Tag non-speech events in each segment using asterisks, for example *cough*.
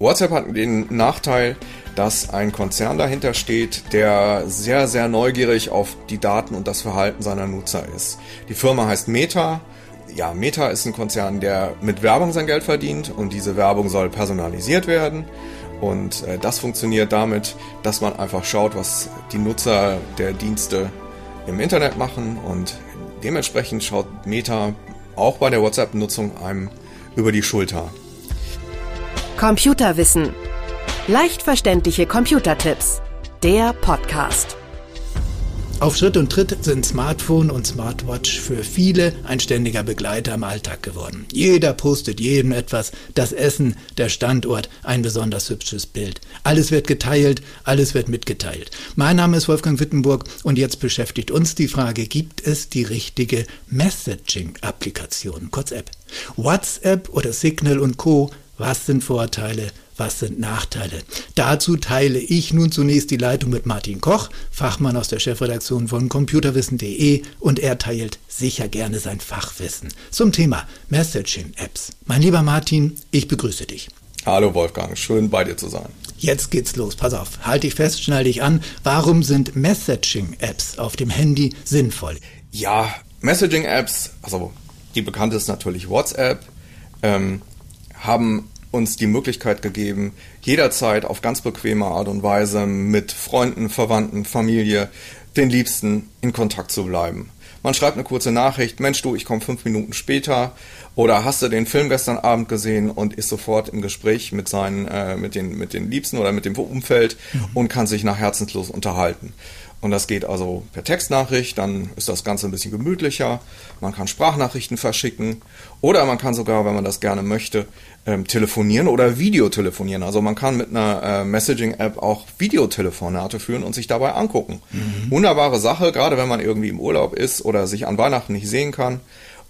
WhatsApp hat den Nachteil, dass ein Konzern dahinter steht, der sehr, sehr neugierig auf die Daten und das Verhalten seiner Nutzer ist. Die Firma heißt Meta. Ja, Meta ist ein Konzern, der mit Werbung sein Geld verdient und diese Werbung soll personalisiert werden. Und äh, das funktioniert damit, dass man einfach schaut, was die Nutzer der Dienste im Internet machen und dementsprechend schaut Meta auch bei der WhatsApp-Nutzung einem über die Schulter. Computerwissen. Leicht verständliche Computertipps. Der Podcast. Auf Schritt und Tritt sind Smartphone und Smartwatch für viele ein ständiger Begleiter im Alltag geworden. Jeder postet jedem etwas, das Essen, der Standort, ein besonders hübsches Bild. Alles wird geteilt, alles wird mitgeteilt. Mein Name ist Wolfgang Wittenburg und jetzt beschäftigt uns die Frage, gibt es die richtige Messaging-Applikation, kurz App? WhatsApp oder Signal und Co was sind Vorteile? Was sind Nachteile? Dazu teile ich nun zunächst die Leitung mit Martin Koch, Fachmann aus der Chefredaktion von computerwissen.de und er teilt sicher gerne sein Fachwissen zum Thema Messaging-Apps. Mein lieber Martin, ich begrüße dich. Hallo Wolfgang, schön bei dir zu sein. Jetzt geht's los. Pass auf, halte dich fest, schnall dich an. Warum sind Messaging-Apps auf dem Handy sinnvoll? Ja, Messaging-Apps, also die bekannte ist natürlich WhatsApp. Ähm, haben uns die Möglichkeit gegeben, jederzeit auf ganz bequeme Art und Weise mit Freunden, Verwandten, Familie, den Liebsten in Kontakt zu bleiben. Man schreibt eine kurze Nachricht, Mensch du, ich komme fünf Minuten später oder hast du den Film gestern Abend gesehen und ist sofort im Gespräch mit seinen, äh, mit den, mit den Liebsten oder mit dem Umfeld mhm. und kann sich nach Herzenslos unterhalten. Und das geht also per Textnachricht, dann ist das Ganze ein bisschen gemütlicher. Man kann Sprachnachrichten verschicken oder man kann sogar, wenn man das gerne möchte, ähm, telefonieren oder Videotelefonieren. Also man kann mit einer äh, Messaging-App auch Videotelefonate führen und sich dabei angucken. Mhm. Wunderbare Sache, gerade wenn man irgendwie im Urlaub ist oder sich an Weihnachten nicht sehen kann.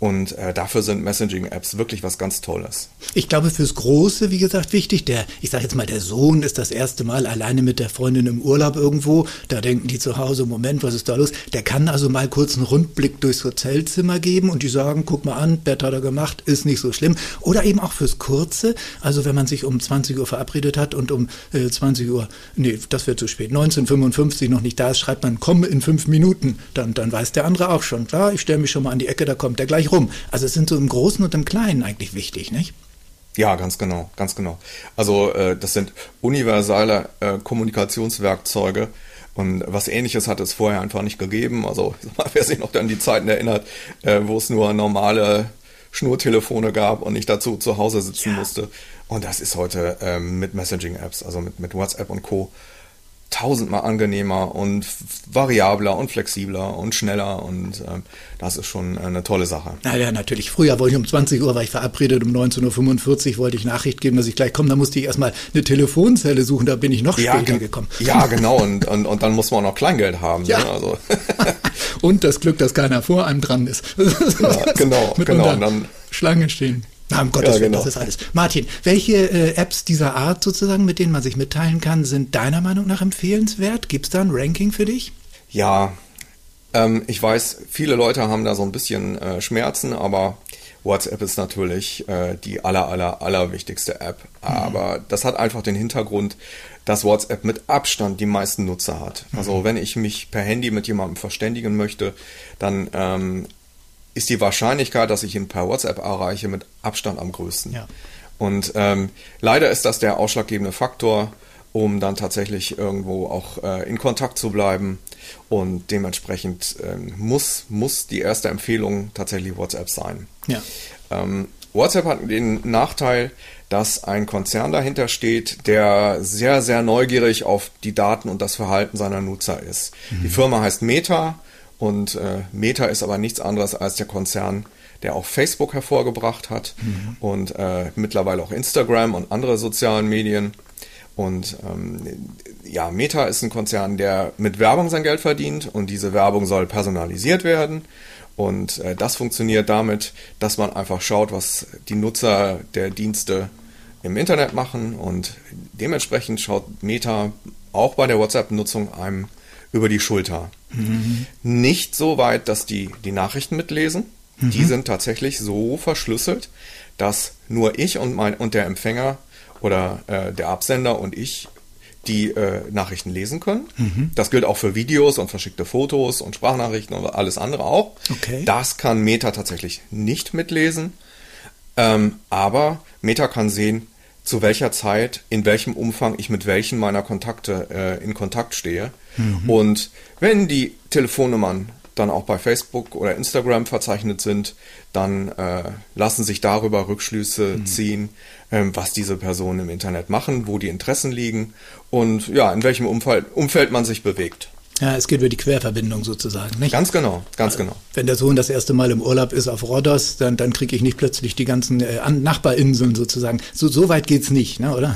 Und äh, dafür sind Messaging-Apps wirklich was ganz Tolles. Ich glaube, fürs Große, wie gesagt, wichtig. Der, ich sage jetzt mal, der Sohn ist das erste Mal alleine mit der Freundin im Urlaub irgendwo. Da denken die zu Hause, Moment, was ist da los? Der kann also mal kurz einen Rundblick durchs Hotelzimmer geben und die sagen, guck mal an, Bett hat er gemacht, ist nicht so schlimm. Oder eben auch fürs Kurze. Also wenn man sich um 20 Uhr verabredet hat und um äh, 20 Uhr, nee, das wird zu spät, 1955 noch nicht da ist, schreibt man, komm in fünf Minuten. Dann, dann weiß der andere auch schon, klar, ich stelle mich schon mal an die Ecke, da kommt der gleich rum. Also es sind so im Großen und im Kleinen eigentlich wichtig, nicht? Ja, ganz genau, ganz genau. Also äh, das sind universale äh, Kommunikationswerkzeuge und was ähnliches hat es vorher einfach nicht gegeben. Also wer sich noch an die Zeiten erinnert, äh, wo es nur normale Schnurtelefone gab und ich dazu zu Hause sitzen ja. musste. Und das ist heute ähm, mit Messaging-Apps, also mit, mit WhatsApp und Co tausendmal angenehmer und variabler und flexibler und schneller und ähm, das ist schon eine tolle Sache. Naja, natürlich. Früher wollte ich um 20 Uhr, war ich verabredet, um 19.45 Uhr wollte ich Nachricht geben, dass ich gleich komme. Da musste ich erstmal eine Telefonzelle suchen, da bin ich noch ja, später gekommen. Ja, genau. Und, und, und dann muss man auch noch Kleingeld haben. Ja. Ne? Also. *laughs* und das Glück, dass keiner vor einem dran ist. ja, genau, *laughs* genau. Und dann Schlange stehen. Na, um Gottes ja, Willen, genau. das ist alles. Martin, welche äh, Apps dieser Art sozusagen, mit denen man sich mitteilen kann, sind deiner Meinung nach empfehlenswert? Gibt es da ein Ranking für dich? Ja, ähm, ich weiß, viele Leute haben da so ein bisschen äh, Schmerzen, aber WhatsApp ist natürlich äh, die aller, aller, aller wichtigste App. Mhm. Aber das hat einfach den Hintergrund, dass WhatsApp mit Abstand die meisten Nutzer hat. Also mhm. wenn ich mich per Handy mit jemandem verständigen möchte, dann ähm, ist die Wahrscheinlichkeit, dass ich ihn per WhatsApp erreiche, mit Abstand am größten. Ja. Und ähm, leider ist das der ausschlaggebende Faktor, um dann tatsächlich irgendwo auch äh, in Kontakt zu bleiben. Und dementsprechend ähm, muss, muss die erste Empfehlung tatsächlich WhatsApp sein. Ja. Ähm, WhatsApp hat den Nachteil, dass ein Konzern dahinter steht, der sehr, sehr neugierig auf die Daten und das Verhalten seiner Nutzer ist. Mhm. Die Firma heißt Meta und äh, Meta ist aber nichts anderes als der Konzern, der auch Facebook hervorgebracht hat mhm. und äh, mittlerweile auch Instagram und andere sozialen Medien. Und ähm, ja, Meta ist ein Konzern, der mit Werbung sein Geld verdient und diese Werbung soll personalisiert werden. Und äh, das funktioniert damit, dass man einfach schaut, was die Nutzer der Dienste im Internet machen und dementsprechend schaut Meta auch bei der WhatsApp-Nutzung einem über die Schulter. Mhm. Nicht so weit, dass die die Nachrichten mitlesen. Mhm. Die sind tatsächlich so verschlüsselt, dass nur ich und, mein, und der Empfänger oder äh, der Absender und ich die äh, Nachrichten lesen können. Mhm. Das gilt auch für Videos und verschickte Fotos und Sprachnachrichten und alles andere auch. Okay. Das kann Meta tatsächlich nicht mitlesen. Ähm, aber Meta kann sehen, zu welcher Zeit, in welchem Umfang ich mit welchen meiner Kontakte äh, in Kontakt stehe. Mhm. Und wenn die Telefonnummern dann auch bei Facebook oder Instagram verzeichnet sind, dann äh, lassen sich darüber Rückschlüsse mhm. ziehen, ähm, was diese Personen im Internet machen, wo die Interessen liegen und ja, in welchem Umfeld, Umfeld man sich bewegt. Ja, es geht über die Querverbindung sozusagen, nicht? Ganz genau, ganz genau. Wenn der Sohn das erste Mal im Urlaub ist auf Rhodos, dann, dann kriege ich nicht plötzlich die ganzen äh, Nachbarinseln sozusagen. So, so weit geht's nicht, ne, oder?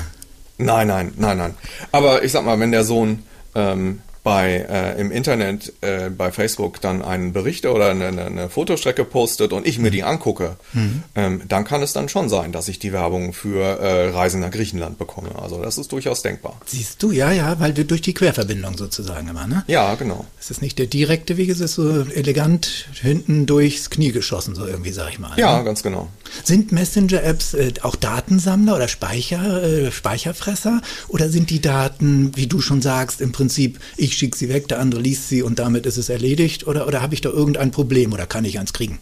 Nein, nein, nein, nein. Aber ich sag mal, wenn der Sohn ähm, bei äh, im Internet äh, bei Facebook dann einen Bericht oder eine, eine Fotostrecke postet und ich mir die angucke, mhm. ähm, dann kann es dann schon sein, dass ich die Werbung für äh, Reisen nach Griechenland bekomme. Also das ist durchaus denkbar. Siehst du, ja, ja, weil wir durch die Querverbindung sozusagen immer, ne? Ja, genau. Es ist nicht der direkte Weg, es ist so elegant hinten durchs Knie geschossen, so irgendwie, sag ich mal. Ja, ne? ganz genau. Sind Messenger-Apps äh, auch Datensammler oder Speicher, äh, Speicherfresser? Oder sind die Daten, wie du schon sagst, im Prinzip, ich ich schicke sie weg, der andere liest sie und damit ist es erledigt? Oder, oder habe ich da irgendein Problem oder kann ich eins kriegen?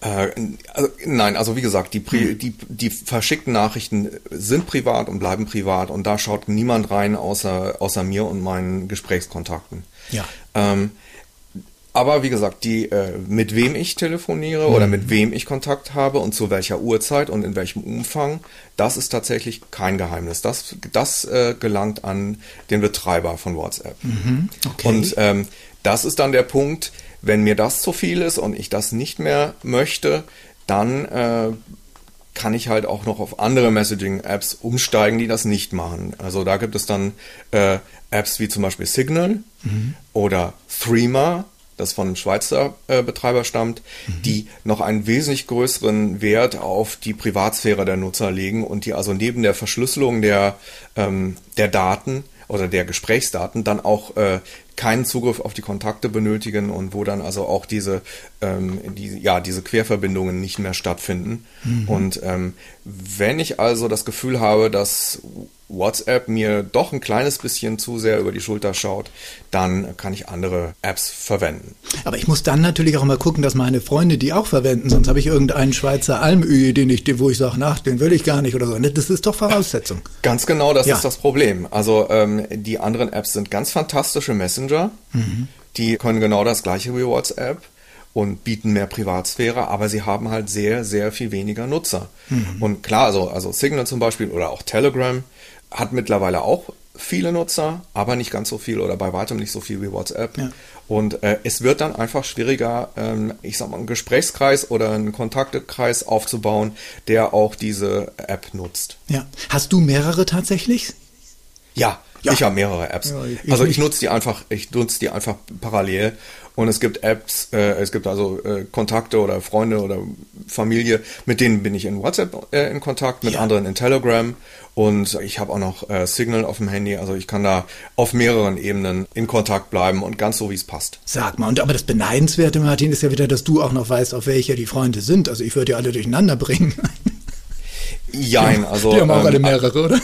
Äh, also, nein, also wie gesagt, die, hm. die, die verschickten Nachrichten sind privat und bleiben privat und da schaut niemand rein außer, außer mir und meinen Gesprächskontakten. Ja. Ähm, aber wie gesagt, die, äh, mit wem ich telefoniere mhm. oder mit wem ich Kontakt habe und zu welcher Uhrzeit und in welchem Umfang, das ist tatsächlich kein Geheimnis. Das, das äh, gelangt an den Betreiber von WhatsApp. Mhm. Okay. Und ähm, das ist dann der Punkt, wenn mir das zu viel ist und ich das nicht mehr möchte, dann äh, kann ich halt auch noch auf andere Messaging-Apps umsteigen, die das nicht machen. Also da gibt es dann äh, Apps wie zum Beispiel Signal mhm. oder Threema das von einem Schweizer äh, Betreiber stammt, mhm. die noch einen wesentlich größeren Wert auf die Privatsphäre der Nutzer legen und die also neben der Verschlüsselung der, ähm, der Daten oder der Gesprächsdaten dann auch äh, keinen Zugriff auf die Kontakte benötigen und wo dann also auch diese, ähm, die, ja, diese Querverbindungen nicht mehr stattfinden. Mhm. Und ähm, wenn ich also das Gefühl habe, dass WhatsApp mir doch ein kleines bisschen zu sehr über die Schulter schaut, dann kann ich andere Apps verwenden. Aber ich muss dann natürlich auch mal gucken, dass meine Freunde die auch verwenden, sonst habe ich irgendeinen Schweizer Almöhi, den ich, wo ich sage, nach, den will ich gar nicht oder so. Das ist doch Voraussetzung. Ganz genau, das ja. ist das Problem. Also ähm, die anderen Apps sind ganz fantastische Messenger. Mhm. Die können genau das gleiche wie WhatsApp und bieten mehr Privatsphäre, aber sie haben halt sehr, sehr viel weniger Nutzer. Mhm. Und klar, also, also Signal zum Beispiel oder auch Telegram hat mittlerweile auch viele Nutzer, aber nicht ganz so viel oder bei weitem nicht so viel wie WhatsApp. Ja. Und äh, es wird dann einfach schwieriger, ähm, ich sag mal, einen Gesprächskreis oder einen Kontaktekreis aufzubauen, der auch diese App nutzt. Ja. Hast du mehrere tatsächlich? Ja, ja. ich habe mehrere Apps. Ja, ich also ich nutze die einfach, ich nutze die einfach parallel und es gibt Apps, äh, es gibt also äh, Kontakte oder Freunde oder Familie, mit denen bin ich in WhatsApp äh, in Kontakt, mit ja. anderen in Telegram. Und ich habe auch noch äh, Signal auf dem Handy, also ich kann da auf mehreren Ebenen in Kontakt bleiben und ganz so, wie es passt. Sag mal, und aber das Beneidenswerte, Martin, ist ja wieder, dass du auch noch weißt, auf welche die Freunde sind. Also ich würde ja alle durcheinander bringen. Jein, also. Die haben auch ähm, alle mehrere, oder?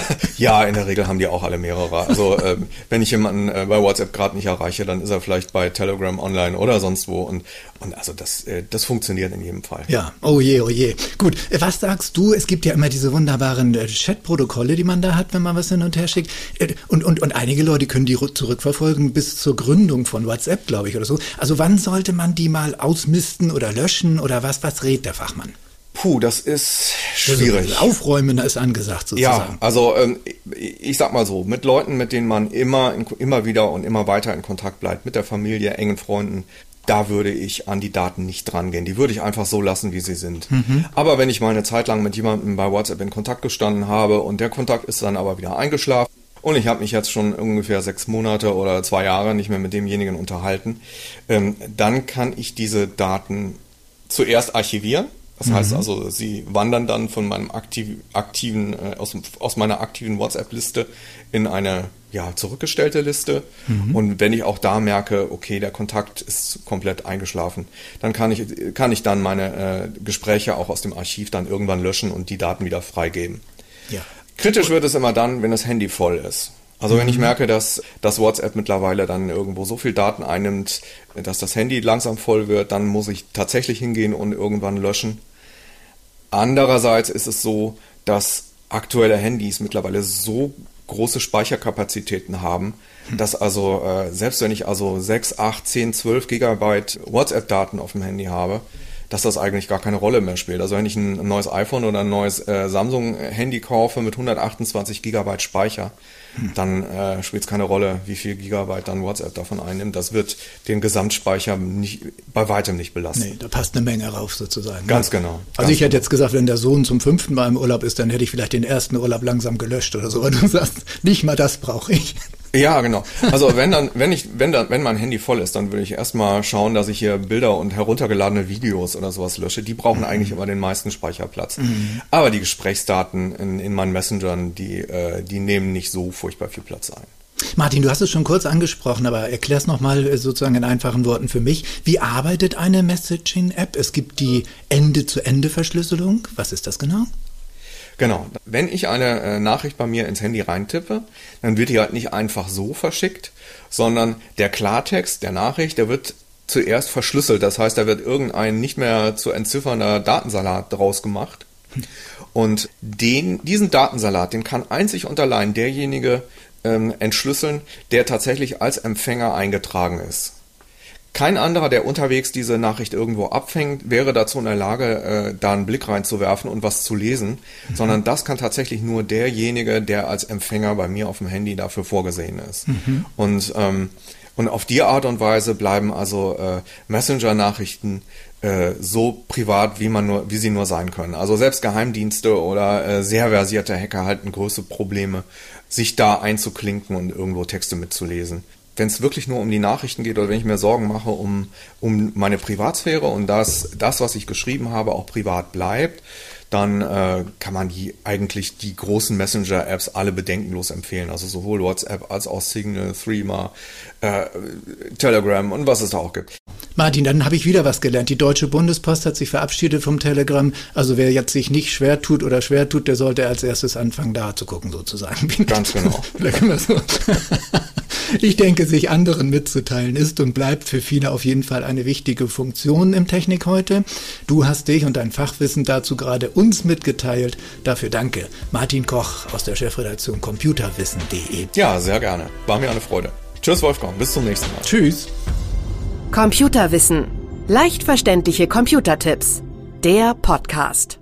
*laughs* ja, in der Regel haben die auch alle mehrere. Also ähm, wenn ich jemanden äh, bei WhatsApp gerade nicht erreiche, dann ist er vielleicht bei Telegram online oder sonst wo. Und, und also das, äh, das funktioniert in jedem Fall. Ja, oh je, oh je. Gut, äh, was sagst du? Es gibt ja immer diese wunderbaren äh, Chat-Protokolle, die man da hat, wenn man was hin und her schickt. Äh, und, und, und einige Leute können die zurückverfolgen bis zur Gründung von WhatsApp, glaube ich, oder so. Also wann sollte man die mal ausmisten oder löschen oder was? Was rät der Fachmann? Puh, das ist schwierig. Also Aufräumen ist angesagt sozusagen. Ja, also ähm, ich sag mal so, mit Leuten, mit denen man immer, immer wieder und immer weiter in Kontakt bleibt, mit der Familie, engen Freunden, da würde ich an die Daten nicht drangehen. Die würde ich einfach so lassen, wie sie sind. Mhm. Aber wenn ich mal eine Zeit lang mit jemandem bei WhatsApp in Kontakt gestanden habe und der Kontakt ist dann aber wieder eingeschlafen und ich habe mich jetzt schon ungefähr sechs Monate oder zwei Jahre nicht mehr mit demjenigen unterhalten, ähm, dann kann ich diese Daten zuerst archivieren das mhm. heißt also, sie wandern dann von meinem aktiv, aktiven, äh, aus, aus meiner aktiven WhatsApp-Liste in eine ja, zurückgestellte Liste. Mhm. Und wenn ich auch da merke, okay, der Kontakt ist komplett eingeschlafen, dann kann ich, kann ich dann meine äh, Gespräche auch aus dem Archiv dann irgendwann löschen und die Daten wieder freigeben. Ja. Kritisch wird es immer dann, wenn das Handy voll ist. Also wenn ich merke, dass das WhatsApp mittlerweile dann irgendwo so viel Daten einnimmt, dass das Handy langsam voll wird, dann muss ich tatsächlich hingehen und irgendwann löschen. Andererseits ist es so, dass aktuelle Handys mittlerweile so große Speicherkapazitäten haben, dass also äh, selbst wenn ich also 6, 8, 10, 12 Gigabyte WhatsApp-Daten auf dem Handy habe, dass das eigentlich gar keine Rolle mehr spielt. Also wenn ich ein neues iPhone oder ein neues äh, Samsung-Handy kaufe mit 128 Gigabyte Speicher, hm. dann äh, spielt es keine Rolle, wie viel Gigabyte dann WhatsApp davon einnimmt. Das wird den Gesamtspeicher nicht, bei weitem nicht belasten. Nee, da passt eine Menge rauf sozusagen. Ganz ne? genau. Also ganz ich hätte jetzt gesagt, wenn der Sohn zum fünften Mal im Urlaub ist, dann hätte ich vielleicht den ersten Urlaub langsam gelöscht oder so. Aber du *laughs* sagst, nicht mal das brauche ich. Ja, genau. Also wenn dann, wenn ich, wenn dann, wenn mein Handy voll ist, dann würde ich erstmal schauen, dass ich hier Bilder und heruntergeladene Videos oder sowas lösche. Die brauchen mhm. eigentlich immer den meisten Speicherplatz. Mhm. Aber die Gesprächsdaten in, in meinen Messengern, die, äh, die nehmen nicht so furchtbar viel Platz ein. Martin, du hast es schon kurz angesprochen, aber erklär es nochmal äh, sozusagen in einfachen Worten für mich. Wie arbeitet eine Messaging-App? Es gibt die Ende-zu-Ende-Verschlüsselung. Was ist das genau? Genau. Wenn ich eine äh, Nachricht bei mir ins Handy reintippe, dann wird die halt nicht einfach so verschickt, sondern der Klartext der Nachricht, der wird zuerst verschlüsselt. Das heißt, da wird irgendein nicht mehr zu entziffernder Datensalat draus gemacht. Und den, diesen Datensalat, den kann einzig und allein derjenige ähm, entschlüsseln, der tatsächlich als Empfänger eingetragen ist. Kein anderer, der unterwegs diese Nachricht irgendwo abfängt, wäre dazu in der Lage, äh, da einen Blick reinzuwerfen und was zu lesen, mhm. sondern das kann tatsächlich nur derjenige, der als Empfänger bei mir auf dem Handy dafür vorgesehen ist. Mhm. Und, ähm, und auf die Art und Weise bleiben also äh, Messenger-Nachrichten äh, so privat, wie man nur, wie sie nur sein können. Also selbst Geheimdienste oder äh, sehr versierte Hacker halten größte Probleme, sich da einzuklinken und irgendwo Texte mitzulesen wenn es wirklich nur um die Nachrichten geht oder wenn ich mir Sorgen mache um, um meine Privatsphäre und dass das, was ich geschrieben habe, auch privat bleibt, dann äh, kann man die eigentlich die großen Messenger-Apps alle bedenkenlos empfehlen. Also sowohl WhatsApp als auch Signal, Threema, äh, Telegram und was es da auch gibt. Martin, dann habe ich wieder was gelernt. Die Deutsche Bundespost hat sich verabschiedet vom Telegram. Also wer jetzt sich nicht schwer tut oder schwer tut, der sollte als erstes anfangen, da zu gucken, sozusagen. Ganz genau. *laughs* Ich denke, sich anderen mitzuteilen ist und bleibt für viele auf jeden Fall eine wichtige Funktion im Technik heute. Du hast dich und dein Fachwissen dazu gerade uns mitgeteilt. Dafür danke. Martin Koch aus der Chefredaktion computerwissen.de. Ja, sehr gerne. War mir eine Freude. Tschüss, Wolfgang. Bis zum nächsten Mal. Tschüss. Computerwissen. Leicht verständliche Computertipps. Der Podcast.